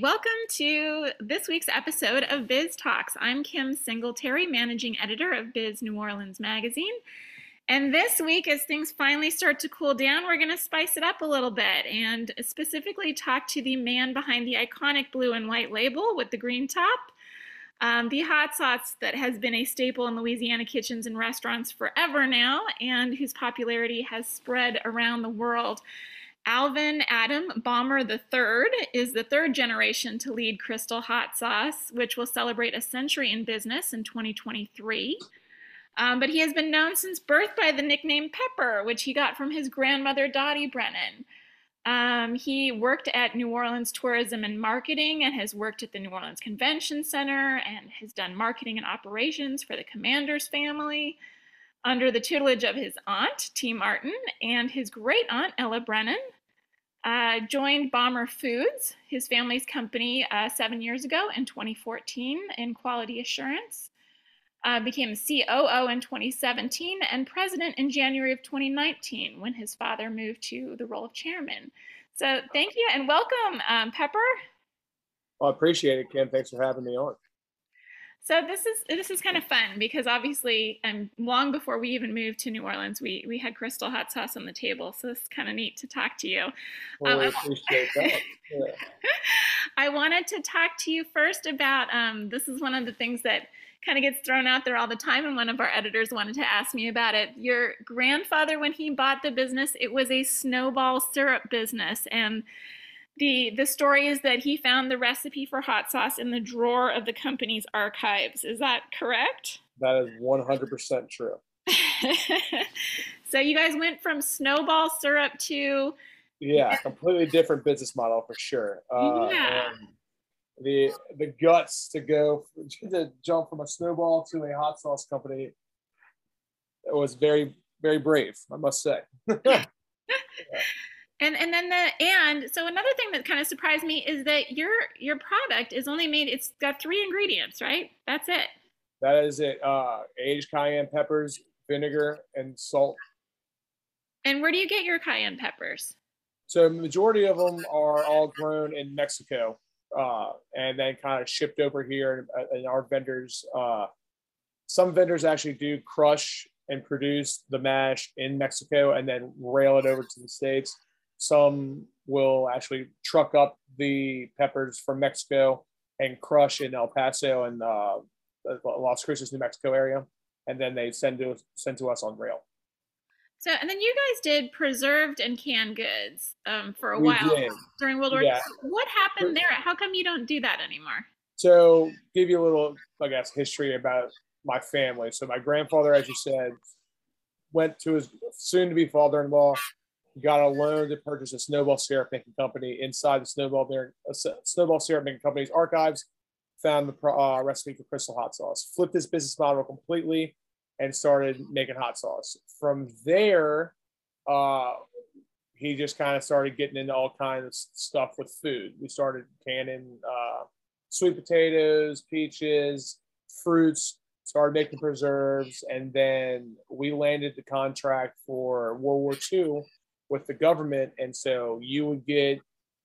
Welcome to this week's episode of Biz Talks. I'm Kim Singletary, managing editor of Biz New Orleans Magazine. And this week, as things finally start to cool down, we're going to spice it up a little bit and specifically talk to the man behind the iconic blue and white label with the green top, um, the hot sauce that has been a staple in Louisiana kitchens and restaurants forever now, and whose popularity has spread around the world. Alvin Adam Baumer III is the third generation to lead Crystal Hot Sauce, which will celebrate a century in business in 2023. Um, but he has been known since birth by the nickname Pepper, which he got from his grandmother Dottie Brennan. Um, he worked at New Orleans Tourism and Marketing and has worked at the New Orleans Convention Center and has done marketing and operations for the Commanders family under the tutelage of his aunt, Ti Martin, and his great aunt, Ella Brennan. Uh, joined Baumer Foods, his family's company, uh, seven years ago in 2014 in quality assurance uh, became COO in 2017 and president in January of 2019 when his father moved to the role of chairman. So thank you and welcome, um, Pepper. Well, I appreciate it, Kim. Thanks for having me on. So this is this is kind of fun because obviously, um, long before we even moved to New Orleans, we we had Crystal hot sauce on the table. So it's kind of neat to talk to you. Well, um, I appreciate that. Yeah. I wanted to talk to you first about um, this is one of the things that kind of gets thrown out there all the time and one of our editors wanted to ask me about it your grandfather when he bought the business it was a snowball syrup business and the the story is that he found the recipe for hot sauce in the drawer of the company's archives. Is that correct? That is 100% true. So you guys went from snowball syrup to yeah completely different business model for sure. Uh, yeah. the the guts to go to jump from a snowball to a hot sauce company it was very very brave i must say. Yeah. And and then the and so another thing that kind of surprised me is that your your product is only made it's got three ingredients right that's it that is it uh aged cayenne peppers vinegar and salt and where do you get your cayenne peppers so majority of them are all grown in mexico uh, and then kind of shipped over here. And, uh, and our vendors, uh, some vendors actually do crush and produce the mash in Mexico and then rail it over to the States. Some will actually truck up the peppers from Mexico and crush in El Paso and uh, Las Cruces, New Mexico area, and then they send to send to us on rail. So, and then you guys did preserved and canned goods um, for a we while did. during World War yeah. II. What happened there? How come you don't do that anymore? So, give you a little, I guess, history about my family. So, my grandfather, as you said, went to his soon-to-be got a loan to purchase a snowball syrup making company. Inside the snowball there, snowball syrup making company's archives, found the uh, recipe for crystal hot sauce. Flipped this business model completely and started making hot sauce. From there, uh, he just kind of started getting into all kinds of stuff with food. We started canning uh, sweet potatoes, peaches, fruits, started making preserves, and then we landed the contract for World War II with the government. And so you would get,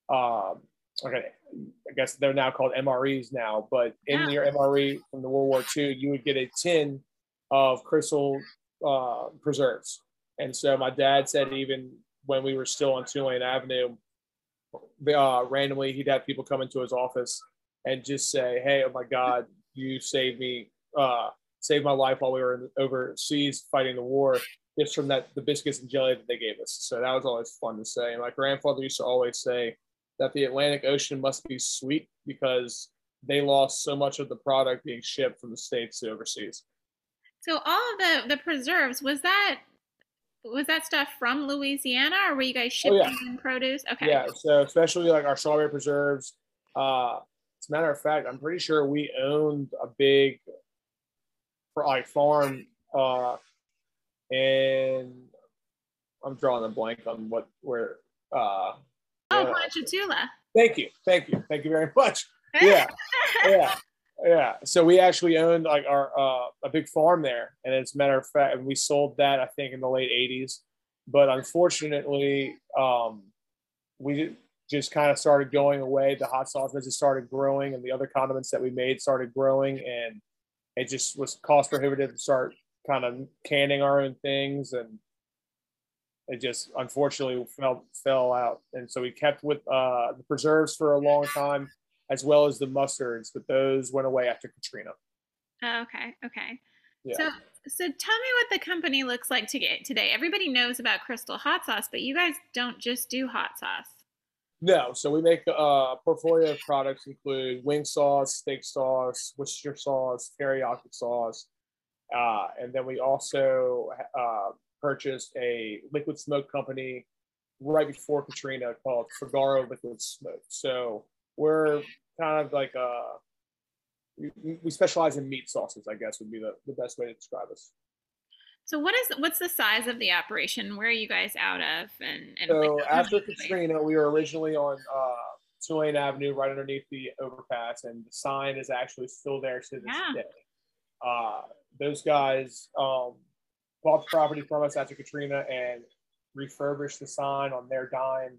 um, okay, I guess they're now called MREs now, but in your MRE from the World War II, you would get a tin of crystal uh, preserves. And so my dad said even when we were still on Tulane Avenue, uh, randomly he'd have people come into his office and just say, "Hey, oh my God, you saved me, uh, saved my life while we were in, overseas fighting the war." Just from that, the biscuits and jelly that they gave us. So that was always fun to say. And my grandfather used to always say that the Atlantic Ocean must be sweet because they lost so much of the product being shipped from the states to overseas. So all of the the preserves was that was that stuff from Louisiana, or were you guys shipping oh, yeah. produce? Okay. Yeah. So especially like our strawberry preserves, uh, as a matter of fact, I'm pretty sure we owned a big like farm uh and I'm drawing a blank on what where uh Oh, Ponchatoula. Thank you. Thank you. Thank you very much. Yeah. yeah. Yeah. So we actually owned like our uh a big farm there. And as a matter of fact, and we sold that I think in the late 80s. But unfortunately, um we just kind of started going away. The hot sauce business started growing, and the other condiments that we made started growing, and it just was cost prohibitive to start kind of canning our own things, and it just unfortunately fell fell out. And so we kept with uh, the preserves for a long time, as well as the mustards, but those went away after Katrina. Oh, okay, okay. Yeah. So, so tell me what the company looks like today. Everybody knows about Crystal Hot Sauce, but you guys don't just do hot sauce. No, so we make uh, a portfolio of products include wing sauce, steak sauce, Worcestershire sauce, teriyaki sauce, uh, and then we also uh, purchased a liquid smoke company right before Katrina called Figaro Liquid Smoke. So we're kind of like a uh, we, we specialize in meat sauces, I guess would be the, the best way to describe us. So what is what's the size of the operation? Where are you guys out of? And, and so like, after Katrina, we were originally on uh, Tulane Avenue, right underneath the overpass, and the sign is actually still there to this yeah. day. Uh, those guys um, bought the property from us after Katrina and refurbished the sign on their dime,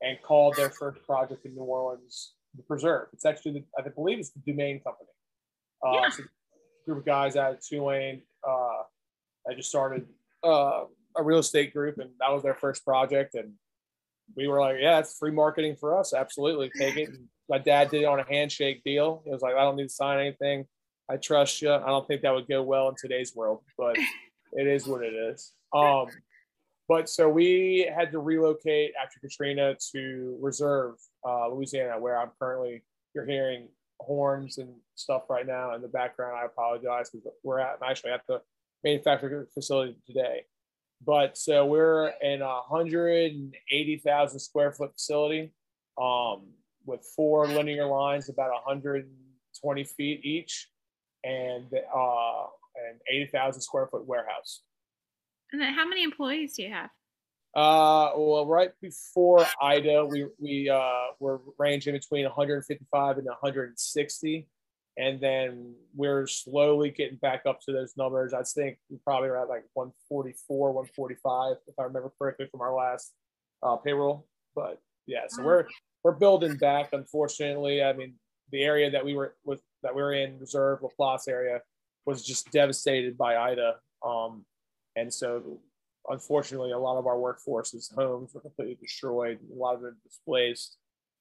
and called their first project in New Orleans the Preserve. It's actually, the, I believe, it's the Domain Company. Uh, yeah. So group of guys out of Tulane. Uh, I just started uh, a real estate group, and that was their first project. And we were like, "Yeah, it's free marketing for us. Absolutely, take it." And my dad did it on a handshake deal. He was like, "I don't need to sign anything. I trust you." I don't think that would go well in today's world, but it is what it is. Um, but so we had to relocate after Katrina to Reserve, uh, Louisiana, where I'm currently. You're hearing horns and stuff right now in the background. I apologize because we're at actually at the manufacturing facility today. But so we're in a 180,000 square foot facility um, with four linear lines, about 120 feet each, and uh, an 80,000 square foot warehouse. And then how many employees do you have? Uh, well, right before Ida, we we uh, were ranging between 155 and 160 and then we're slowly getting back up to those numbers. I think we probably are at like 144, 145, if I remember correctly from our last uh, payroll. But yeah, so we're we're building back. Unfortunately, I mean the area that we were with that we are in reserve Laplace area was just devastated by Ida, um, and so unfortunately, a lot of our workforce's homes were completely destroyed. A lot of them displaced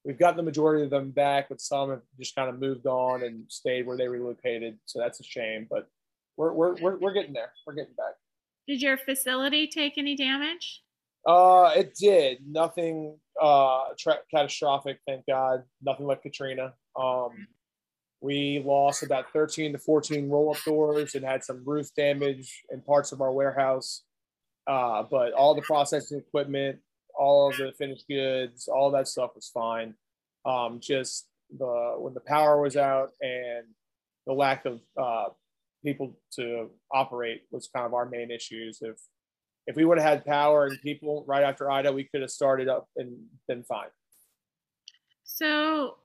we've gotten the majority of them back, but some have just kind of moved on and stayed where they relocated. So that's a shame, but we're, we're, we're, we're getting there. We're getting back. Did your facility take any damage? Uh, it did. Nothing uh, tra- catastrophic, thank God. Nothing like Katrina. Um, we lost about 13 to 14 roll up doors and had some roof damage in parts of our warehouse. Uh, but all the processing equipment, all of the finished goods, all that stuff was fine. Um, just the when the power was out and the lack of uh, people to operate was kind of our main issues. If if we would have had power and people right after Ida, we could have started up and been fine. So,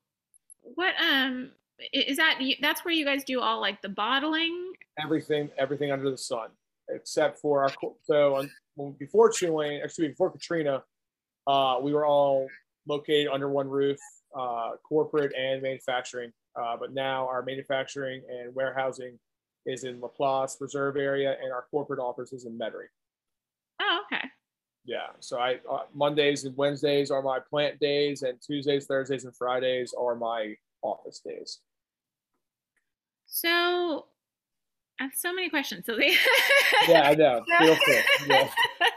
what um is that? That's where you guys do all like the bottling. Everything, everything under the sun, except for our so on, before Tulane, actually before Katrina, uh, we were all located under one roof, uh, corporate and manufacturing. Uh, but now our manufacturing and warehousing is in Laplace Reserve area, and our corporate office is in Metairie. Oh, okay. Yeah. So I uh, Mondays and Wednesdays are my plant days, and Tuesdays, Thursdays, and Fridays are my office days. So I have so many questions. So they Yeah, I know. Feel free. Yeah.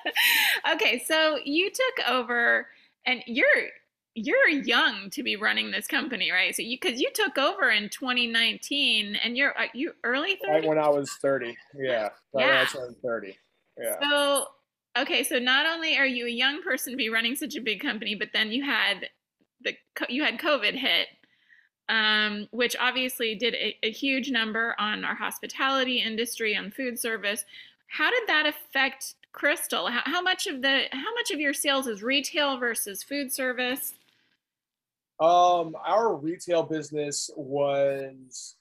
okay, so you took over and you're you're young to be running this company, right? So you because you took over in 2019 and you're uh, you early 30? Right when I was 30. Yeah. Right yeah. I turned 30. Yeah. So okay, so not only are you a young person to be running such a big company, but then you had the you had COVID hit. Um, which obviously did a, a, huge number on our hospitality industry, on food service. How did that affect Crystal? How, how much of the how much of your sales is retail versus food service? Um, our retail business was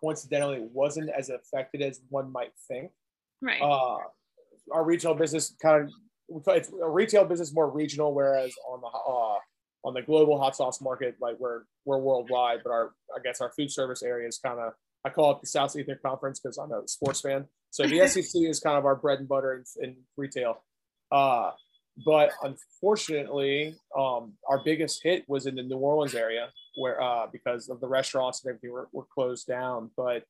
coincidentally wasn't as affected as one might think. Right. Uh, our retail business kind of it's a retail business more regional, whereas on the uh, on the global hot sauce market, like we're we're worldwide, but our I guess our food service area is kind of I call it the Southeastern Conference because I'm a sports fan. So the SEC is kind of our bread and butter in, in retail. Uh, but unfortunately, um, our biggest hit was in the New Orleans area, where uh, because of the restaurants and everything were, were closed down. But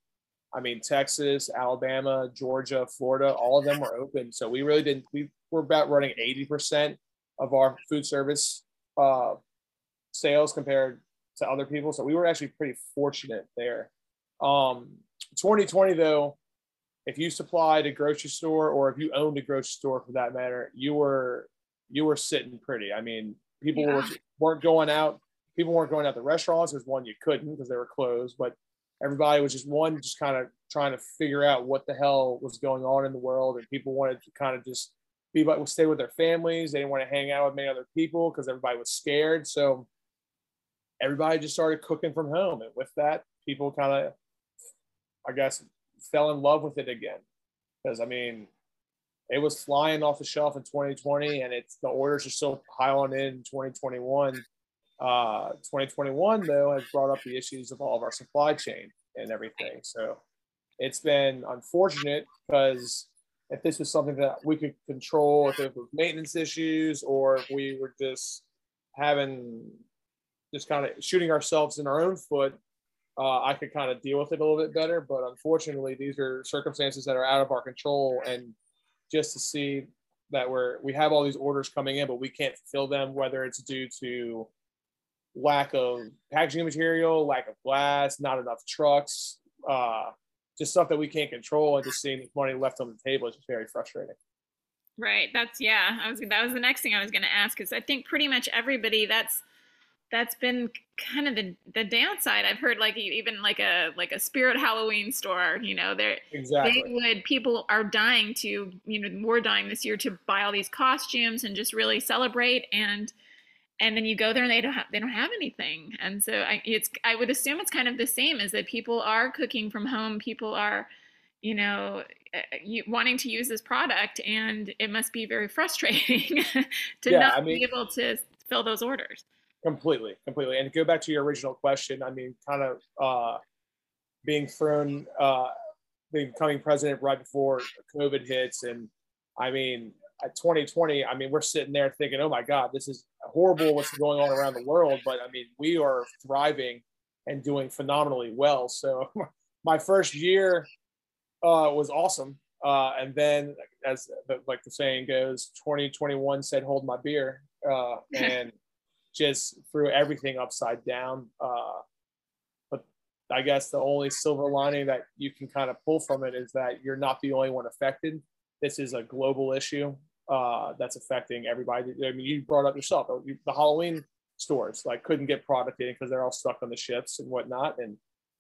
I mean, Texas, Alabama, Georgia, Florida, all of them were open. So we really didn't. We were about running eighty percent of our food service uh, sales compared to other people. So we were actually pretty fortunate there. Um, 2020 though, if you supplied a grocery store or if you owned a grocery store for that matter, you were you were sitting pretty. I mean, people yeah. were, weren't going out. People weren't going out to restaurants. There's one you couldn't because they were closed, but everybody was just one, just kind of trying to figure out what the hell was going on in the world. And people wanted to kind of just be, but stay with their families. They didn't want to hang out with many other people because everybody was scared. So everybody just started cooking from home. And with that, people kind of, I guess, fell in love with it again. Because, I mean, it was flying off the shelf in 2020 and it's the orders are still piling in, in 2021 uh 2021 though has brought up the issues of all of our supply chain and everything so it's been unfortunate because if this was something that we could control if it was maintenance issues or if we were just having just kind of shooting ourselves in our own foot uh, i could kind of deal with it a little bit better. But unfortunately these are circumstances that are out of our control. And just to see that we're we have all these orders coming in, but we can't fulfill them, whether it's due to lack of packaging material, lack of glass, not enough trucks, uh, just stuff that we can't control, and just seeing money left on the table is just very frustrating. Right. That's yeah. I was that was the next thing I was going to ask because I think pretty much everybody that's that's been kind of the the downside. I've heard like even like a like a spirit Halloween store, you know, they're exactly. they would people are dying to, you know, more dying this year to buy all these costumes and just really celebrate and and then you go there and they don't have they don't have anything. And so I it's I would assume it's kind of the same is that people are cooking from home, people are you know, eh, eh, wanting to use this product, and it must be very frustrating to yeah, not I mean, be able to fill those orders. Completely, completely. And to go back to your original question, I mean, kind of uh, being thrown, uh, becoming president right before COVID hits, and I mean, at 2020, I mean, we're sitting there thinking, oh my God, this is horrible what's going on around the world. But I mean, we are thriving and doing phenomenally well. So my first year uh, was awesome. Uh, and then, as like the saying goes, 2021 said, hold my beer. Uh, and just threw everything upside down. Uh, but I guess the only silver lining that you can kind of pull from it is that you're not the only one affected. This is a global issue uh, that's affecting everybody. I mean, you brought up yourself the Halloween stores like couldn't get product in because they're all stuck on the ships and whatnot. And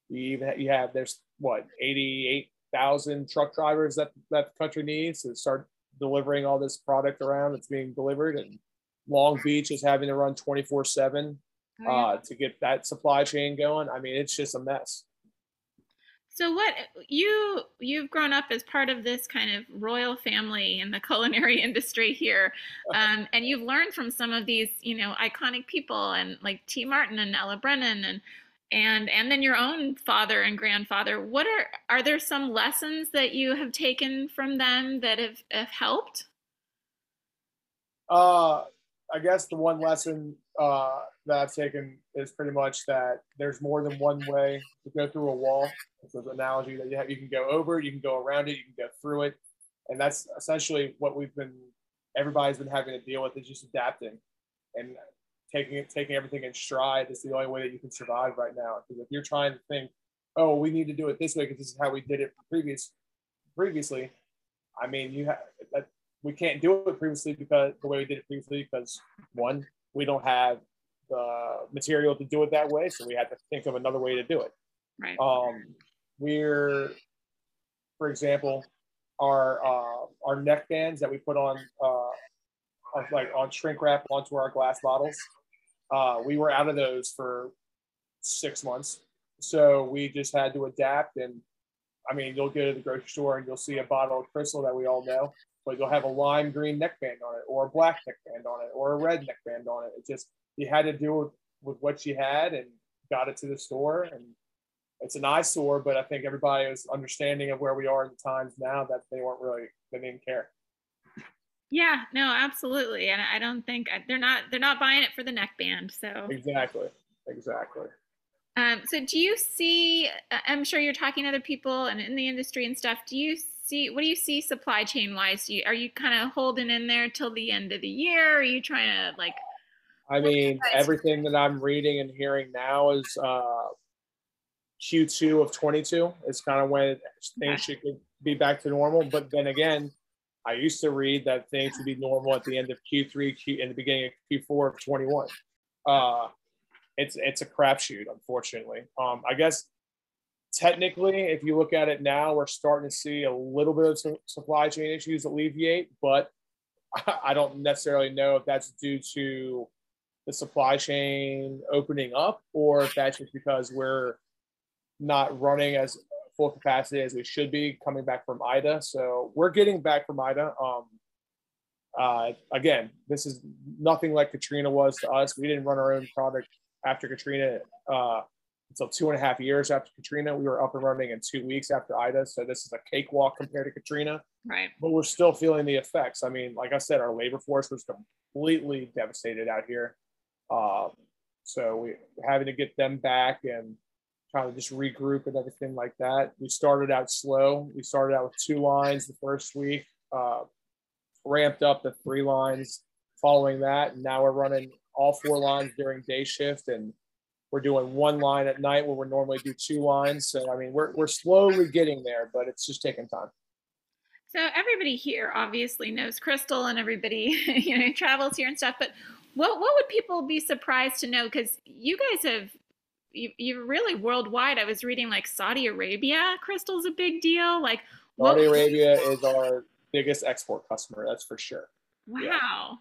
you even you have there's what 88,000 truck drivers that that the country needs to start delivering all this product around that's being delivered and Long Beach is having to run 24 7 oh, uh, to get that supply chain going. I mean, it's just a mess. So what you you've grown up as part of this kind of royal family in the culinary industry here, um, and you've learned from some of these you know iconic people and like Ti Martin and Ella Brennan and and and then your own father and grandfather. What are are there some lessons that you have taken from them that have, have helped? Uh, I guess the one lesson uh, that I've taken is pretty much that there's more than one way to go through a wall. It's an analogy that you have, you can go over, you can go around it, you can go through it, and that's essentially what we've been. Everybody's been having to deal with is just adapting and taking it, taking everything in stride. Is the only way that you can survive right now. Because if you're trying to think, oh, we need to do it this way because this is how we did it previous previously. I mean, you have that we can't do it previously because the way we did it previously because one we don't have the material to do it that way, so we had to think of another way to do it. Right. Um, we're, for example, our uh, our neck bands that we put on uh, like on shrink wrap onto our glass bottles. Uh, we were out of those for six months, so we just had to adapt. And I mean, you'll go to the grocery store and you'll see a bottle of Crystal that we all know, but you'll have a lime green neckband on it, or a black neckband on it, or a red neckband on it. It just you had to do with, with what you had and got it to the store and it's an eyesore, but I think everybody is understanding of where we are in the times now that they weren't really they didn't care. Yeah, no, absolutely, and I don't think they're not they're not buying it for the neckband. So exactly, exactly. Um, so do you see? I'm sure you're talking to other people and in the industry and stuff. Do you see? What do you see supply chain wise? You, are you kind of holding in there till the end of the year? Are you trying to like? I mean, everything that I'm reading and hearing now is uh, Q2 of 22 is kind of when things should be back to normal. But then again, I used to read that things would be normal at the end of Q3, Q, in the beginning of Q4 of 21. Uh, it's it's a crapshoot, unfortunately. Um, I guess technically, if you look at it now, we're starting to see a little bit of su- supply chain issues alleviate, but I don't necessarily know if that's due to the supply chain opening up or if that's just because we're not running as full capacity as we should be coming back from Ida. So we're getting back from Ida. Um, uh, again, this is nothing like Katrina was to us. We didn't run our own product after Katrina uh, until two and a half years after Katrina. We were up and running in two weeks after Ida. So this is a cakewalk compared to Katrina. Right. But we're still feeling the effects. I mean, like I said, our labor force was completely devastated out here. Um, so we having to get them back and kind of just regroup and everything like that. We started out slow. We started out with two lines the first week, uh, ramped up the three lines following that. And now we're running all four lines during day shift and we're doing one line at night where we normally do two lines. So, I mean, we're, we're slowly getting there, but it's just taking time. So everybody here obviously knows Crystal and everybody, you know, travels here and stuff, but what, what would people be surprised to know? Because you guys have you, you're really worldwide. I was reading like Saudi Arabia crystal's a big deal. Like Saudi Arabia is our biggest export customer. That's for sure. Wow.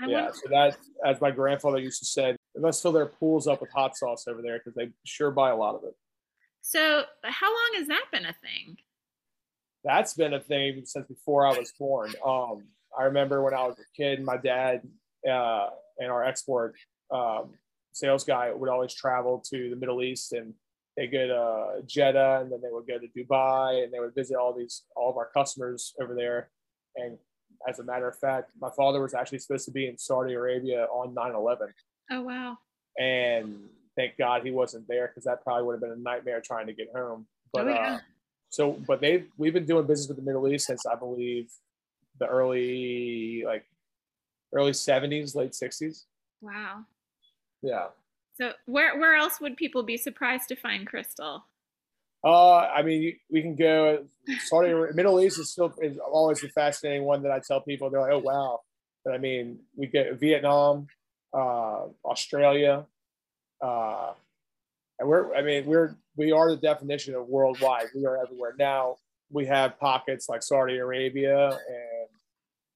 Yeah. yeah so that, as my grandfather used to say, they must fill their pools up with hot sauce over there because they sure buy a lot of it. So, how long has that been a thing? That's been a thing since before I was born. Um, I remember when I was a kid, my dad uh, and our export um, sales guy would always travel to the Middle East and they go to Jeddah and then they would go to Dubai and they would visit all these all of our customers over there. And as a matter of fact, my father was actually supposed to be in Saudi Arabia on 9/11. Oh wow! And thank God he wasn't there because that probably would have been a nightmare trying to get home. But oh, yeah. uh, so, but they we've been doing business with the Middle East since I believe the early like early 70s, late 60s. Wow. Yeah. So where where else would people be surprised to find crystal? Uh, I mean, we can go. Saudi Middle East is still is always a fascinating one that I tell people. They're like, oh wow, but I mean, we get Vietnam, uh, Australia, uh, and we're. I mean, we're we are the definition of worldwide. We are everywhere now. We have pockets like Saudi Arabia and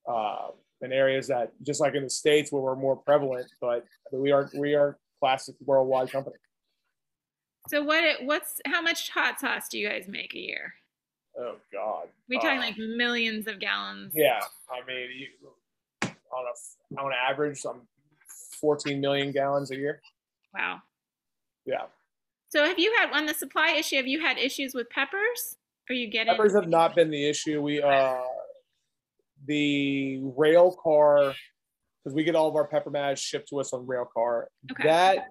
uh, in areas that just like in the states where we're more prevalent, but we are we are classic worldwide company. So what what's how much hot sauce do you guys make a year? Oh God, we talking uh, like millions of gallons. Yeah, I mean, you, on a on average, I'm 14 million gallons a year. Wow. Yeah. So have you had on the supply issue? Have you had issues with peppers? Are you getting peppers have not been the issue. We uh the rail car because we get all of our pepper mash shipped to us on rail car. Okay. That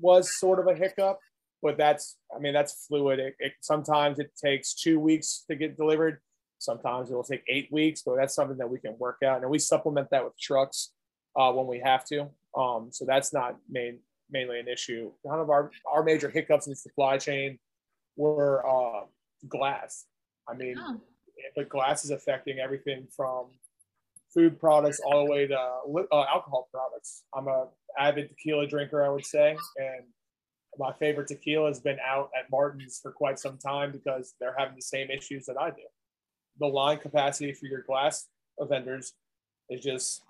was sort of a hiccup, but that's I mean that's fluid. It, it, sometimes it takes two weeks to get delivered. Sometimes it will take eight weeks, but that's something that we can work out, and we supplement that with trucks uh, when we have to. Um, so that's not main mainly an issue. Kind of our our major hiccups in the supply chain were uh, glass. I mean, oh but glass is affecting everything from food products all the way to uh, alcohol products. I'm a avid tequila drinker, I would say, and my favorite tequila has been out at Martin's for quite some time because they're having the same issues that I do. The line capacity for your glass vendors is just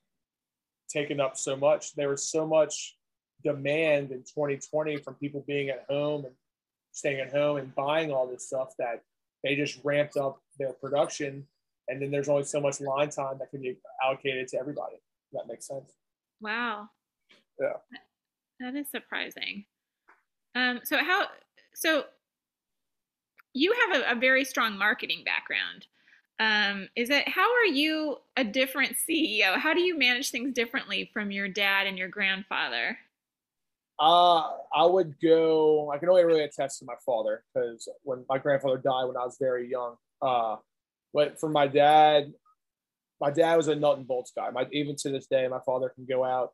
taken up so much. There was so much demand in 2020 from people being at home and staying at home and buying all this stuff that they just ramped up their production. And then there's only so much line time that can be allocated to everybody. that makes sense. Wow. Yeah. That is surprising. Um, so how so you have a, a very strong marketing background. Um, is it how are you a different CEO? How do you manage things differently from your dad and your grandfather? Uh, I would go. I can only really attest to my father because when my grandfather died when I was very young. Uh, but for my dad, my dad was a nut and bolts guy. My even to this day, my father can go out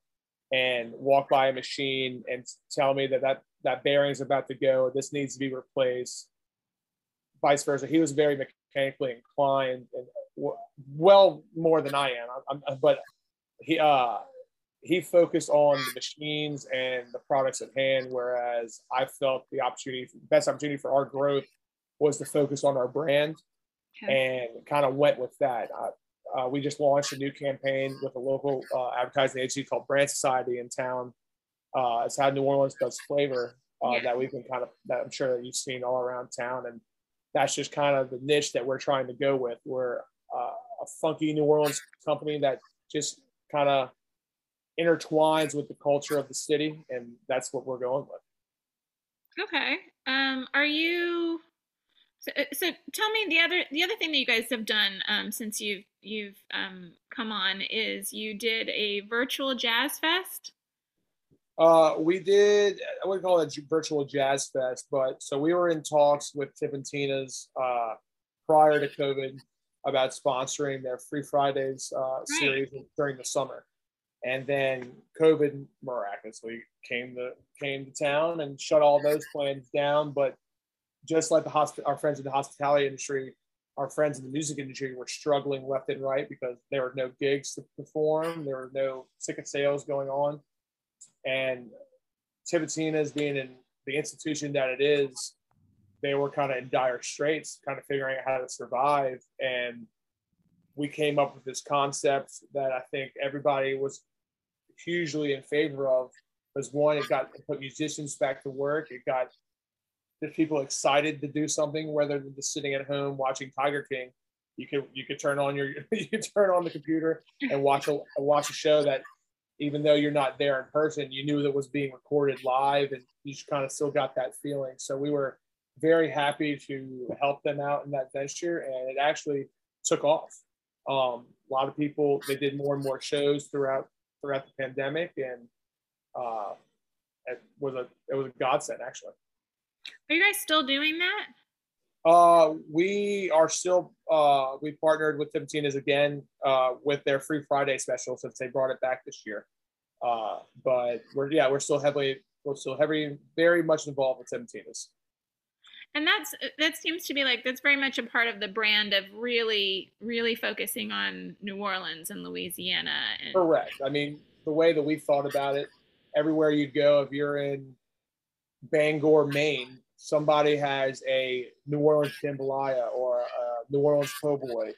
and walk by a machine and tell me that that that bearing's about to go. This needs to be replaced. Vice versa. He was very mechanically inclined and well more than I am. I'm, I'm, but he uh, he focused on the machines and the products at hand, whereas I felt the opportunity, best opportunity for our growth was to focus on our brand okay. and kind of went with that. Uh, uh, we just launched a new campaign with a local uh, advertising agency called Brand Society in town. Uh, it's how New Orleans does flavor uh, yeah. that we've been kind of that I'm sure that you've seen all around town, and that's just kind of the niche that we're trying to go with. We're uh, a funky New Orleans company that just kind of intertwines with the culture of the city, and that's what we're going with. Okay. Um, are you? So, uh, so tell me the other the other thing that you guys have done um, since you've you've um, come on is you did a virtual jazz fest. Uh, we did. I wouldn't call it a virtual jazz fest, but so we were in talks with Tipitina's uh, prior to COVID about sponsoring their Free Fridays uh, right. series during the summer and then COVID miraculously came to came to town and shut all those plans down. But just like the hosp- our friends in the hospitality industry, our friends in the music industry were struggling left and right because there were no gigs to perform, there were no ticket sales going on, and Tipitina's being in the institution that it is, they were kind of in dire straits, kind of figuring out how to survive and we came up with this concept that I think everybody was hugely in favor of Because one, it got put musicians back to work. It got the people excited to do something rather than just sitting at home watching Tiger King. You could you could turn on your you could turn on the computer and watch a watch a show that even though you're not there in person, you knew that was being recorded live and you just kind of still got that feeling. So we were very happy to help them out in that venture and it actually took off. Um, a lot of people they did more and more shows throughout throughout the pandemic, and uh, it was a it was a godsend actually. Are you guys still doing that? Uh, we are still uh, we partnered with Tipitina's again uh, with their Free Friday special since they brought it back this year. Uh, but we're yeah we're still heavily we're still heavy very much involved with Tipitina's and that's that seems to be like that's very much a part of the brand of really really focusing on new orleans and louisiana and- correct. I mean the way that we thought about it everywhere you go if you're in bangor maine somebody has a new orleans jambalaya or a new orleans po' boy.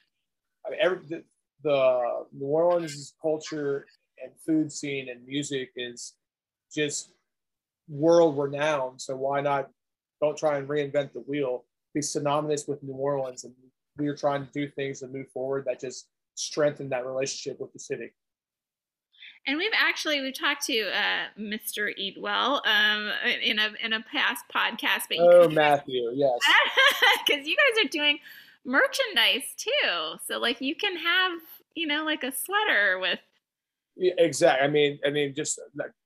I mean every the, the new orleans culture and food scene and music is just world renowned so why not don't try and reinvent the wheel. Be synonymous with New Orleans, and we are trying to do things to move forward that just strengthen that relationship with the city. And we've actually we've talked to uh, Mr. Eatwell um, in a in a past podcast. But oh, Matthew, yes, because you guys are doing merchandise too. So like you can have you know like a sweater with. Yeah, exactly. I mean, I mean, just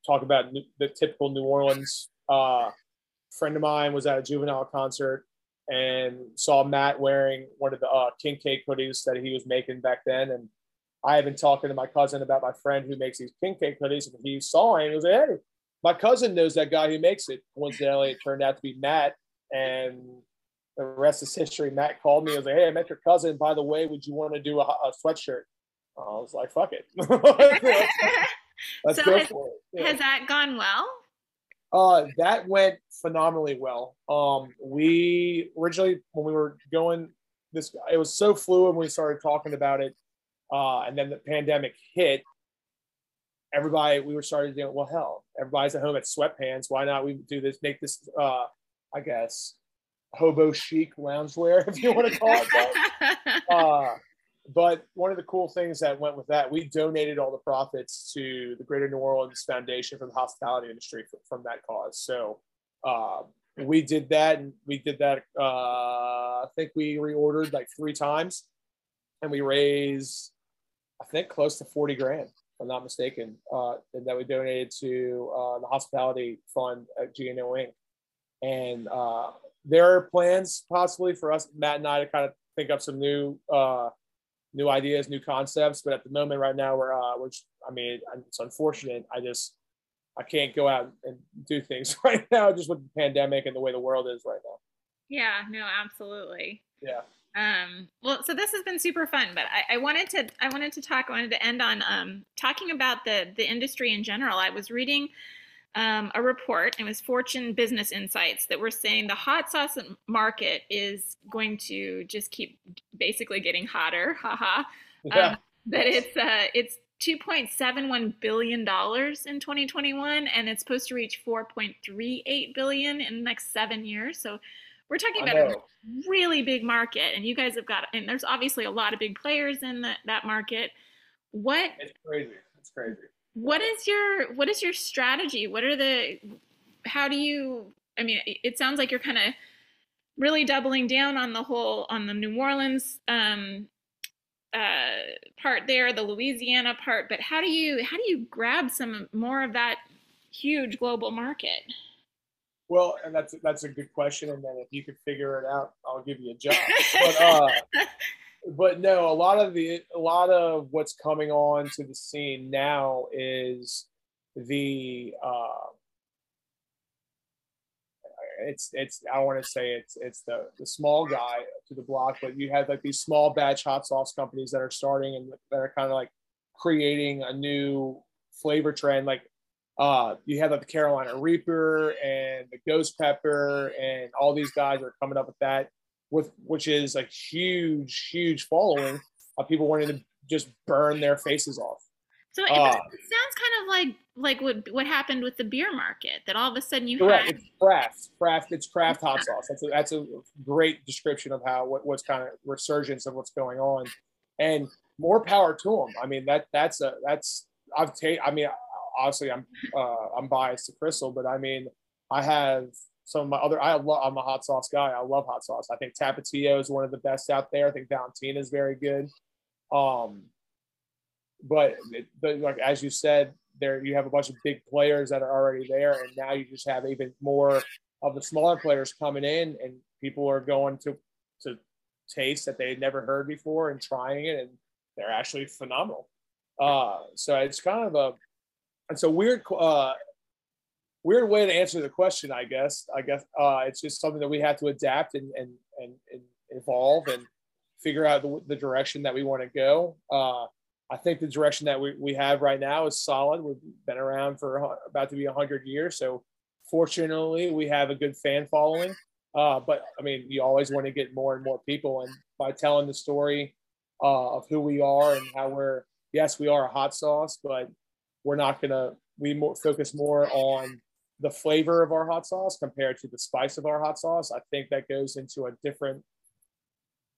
talk about the typical New Orleans uh, friend of mine was at a juvenile concert and saw Matt wearing one of the uh, king cake hoodies that he was making back then. And I have been talking to my cousin about my friend who makes these king cake hoodies, and he saw and he was like, "Hey, my cousin knows that guy who makes it." Coincidentally, it turned out to be Matt, and the rest is history. Matt called me and was like, "Hey, I met your cousin. By the way, would you want to do a, a sweatshirt?" I was like, fuck it. Let's So go has- for it. Yeah. Has that gone well? Uh, that went phenomenally well. Um, we originally when we were going this, it was so fluid when we started talking about it, uh, and then the pandemic hit. Everybody, we were started doing well. Hell, everybody's at home at sweatpants. Why not we do this? Make this, uh, I guess, hobo chic loungewear, if you want to call it that. uh, but one of the cool things that went with that, we donated all the profits to the Greater New Orleans Foundation for the hospitality industry from that cause. So uh, we did that, and we did that. Uh, I think we reordered like three times, and we raised, I think, close to forty grand, if I'm not mistaken, uh, and that we donated to uh, the hospitality fund at GNO Inc. And uh, there are plans possibly for us, Matt and I, to kind of think up some new. New ideas, new concepts. But at the moment, right now, we're uh, which I mean, it's unfortunate. I just I can't go out and do things right now, just with the pandemic and the way the world is right now. yeah, no, absolutely. Yeah. Um, well, so this has been super fun, but I, I wanted to I wanted to talk. I wanted to end on um, talking about the the industry in general. I was reading um, a report. It was Fortune Business Insights that were saying the hot sauce market is going to just keep basically getting hotter. Haha. Yeah. Um, that it's uh, it's 2.71 billion dollars in 2021, and it's supposed to reach 4.38 billion in the next seven years. So we're talking about a really big market, and you guys have got and there's obviously a lot of big players in that that market. What It's crazy. It's crazy. What is your what is your strategy? What are the how do you? I mean, it sounds like you're kind of really doubling down on the whole on the New Orleans um, uh, part there, the Louisiana part. But how do you how do you grab some more of that huge global market? Well, and that's that's a good question. And then if you could figure it out, I'll give you a job. But uh, but no, a lot of the a lot of what's coming on to the scene now is the uh, it's it's I want to say it's it's the the small guy to the block, but you have like these small batch hot sauce companies that are starting and that are kind of like creating a new flavor trend. Like uh, you have like the Carolina Reaper and the Ghost Pepper, and all these guys are coming up with that, with which is a huge, huge following of people wanting to just burn their faces off. So it, it sounds kind of like like what what happened with the beer market. That all of a sudden you Correct. had It's craft. Craft. It's craft hot sauce. That's a, that's a great description of how what, what's kind of resurgence of what's going on, and more power to them. I mean that that's a that's I've taken. I mean obviously I'm uh, I'm biased to Crystal, but I mean I have some of my other. I love. I'm a hot sauce guy. I love hot sauce. I think Tapatio is one of the best out there. I think Valentina is very good. Um, but it, but like as you said, there you have a bunch of big players that are already there, and now you just have even more of the smaller players coming in, and people are going to to taste that they had never heard before and trying it, and they're actually phenomenal. Uh, so it's kind of a it's a weird uh, weird way to answer the question, I guess. I guess uh, it's just something that we have to adapt and and and, and evolve and figure out the, the direction that we want to go. Uh, I think the direction that we, we have right now is solid. We've been around for about to be 100 years. So, fortunately, we have a good fan following. Uh, but I mean, you always want to get more and more people. And by telling the story uh, of who we are and how we're, yes, we are a hot sauce, but we're not going to, we more, focus more on the flavor of our hot sauce compared to the spice of our hot sauce. I think that goes into a different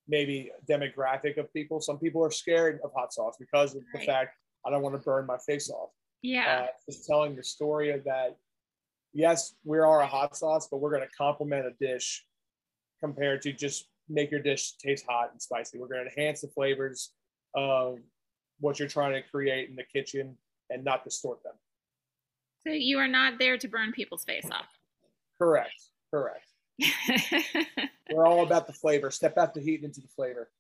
maybe demographic of people. Some people are scared of hot sauce because of the fact I don't want to burn my face off. yeah. Uh, just telling the story of that. Yes, we are a hot sauce, but we're going to complement a dish compared to just make your dish taste hot and spicy. We're going to enhance the flavors of what you're trying to create in the kitchen and not distort them. So you are not there to burn people's face off. Correct. Correct. We're all about the flavor. Step out the heat into the flavor.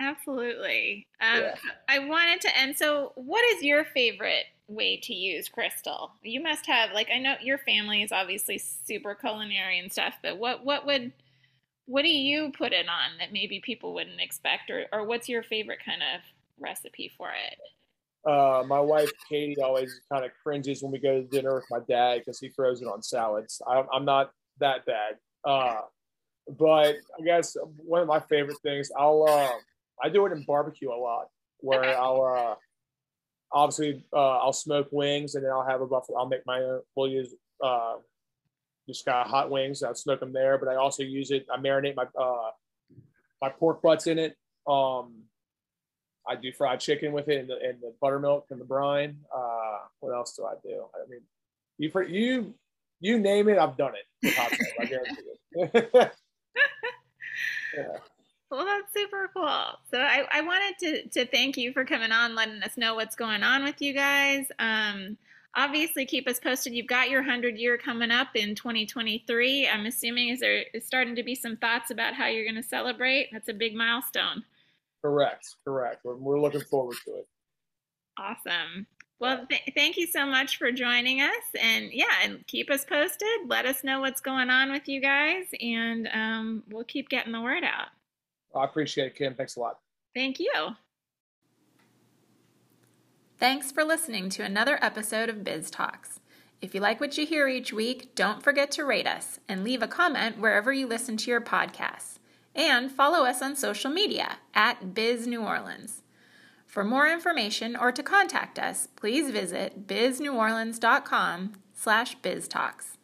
Absolutely. Um, Yeah. I wanted to end. So, what is your favorite way to use crystal? You must have like I know your family is obviously super culinary and stuff, but what what would what do you put it on that maybe people wouldn't expect, or or what's your favorite kind of recipe for it? Uh, my wife Katie always kind of cringes when we go to dinner with my dad because he throws it on salads. I, I'm not that bad. Uh, but I guess one of my favorite things, I'll uh, I do it in barbecue a lot, where I'll uh, obviously uh, I'll smoke wings and then I'll have a buffalo. I'll make my own. We'll use just got hot wings. I'll smoke them there, but I also use it. I marinate my my pork butts in it. Um, I do fried chicken with it and the, and the buttermilk and the brine. Uh, what else do I do? I mean, you you you name it, I've done it. I guarantee it. yeah. Well, that's super cool. So I, I wanted to, to thank you for coming on, letting us know what's going on with you guys. Um, obviously, keep us posted. You've got your 100 year coming up in 2023. I'm assuming is there is starting to be some thoughts about how you're going to celebrate? That's a big milestone. Correct, correct. We're, we're looking forward to it. Awesome. Well, th- thank you so much for joining us. And yeah, and keep us posted. Let us know what's going on with you guys, and um, we'll keep getting the word out. I appreciate it, Kim. Thanks a lot. Thank you. Thanks for listening to another episode of Biz Talks. If you like what you hear each week, don't forget to rate us and leave a comment wherever you listen to your podcasts. And follow us on social media at Biz New Orleans. For more information or to contact us, please visit bizneworleans.com slash biztalks.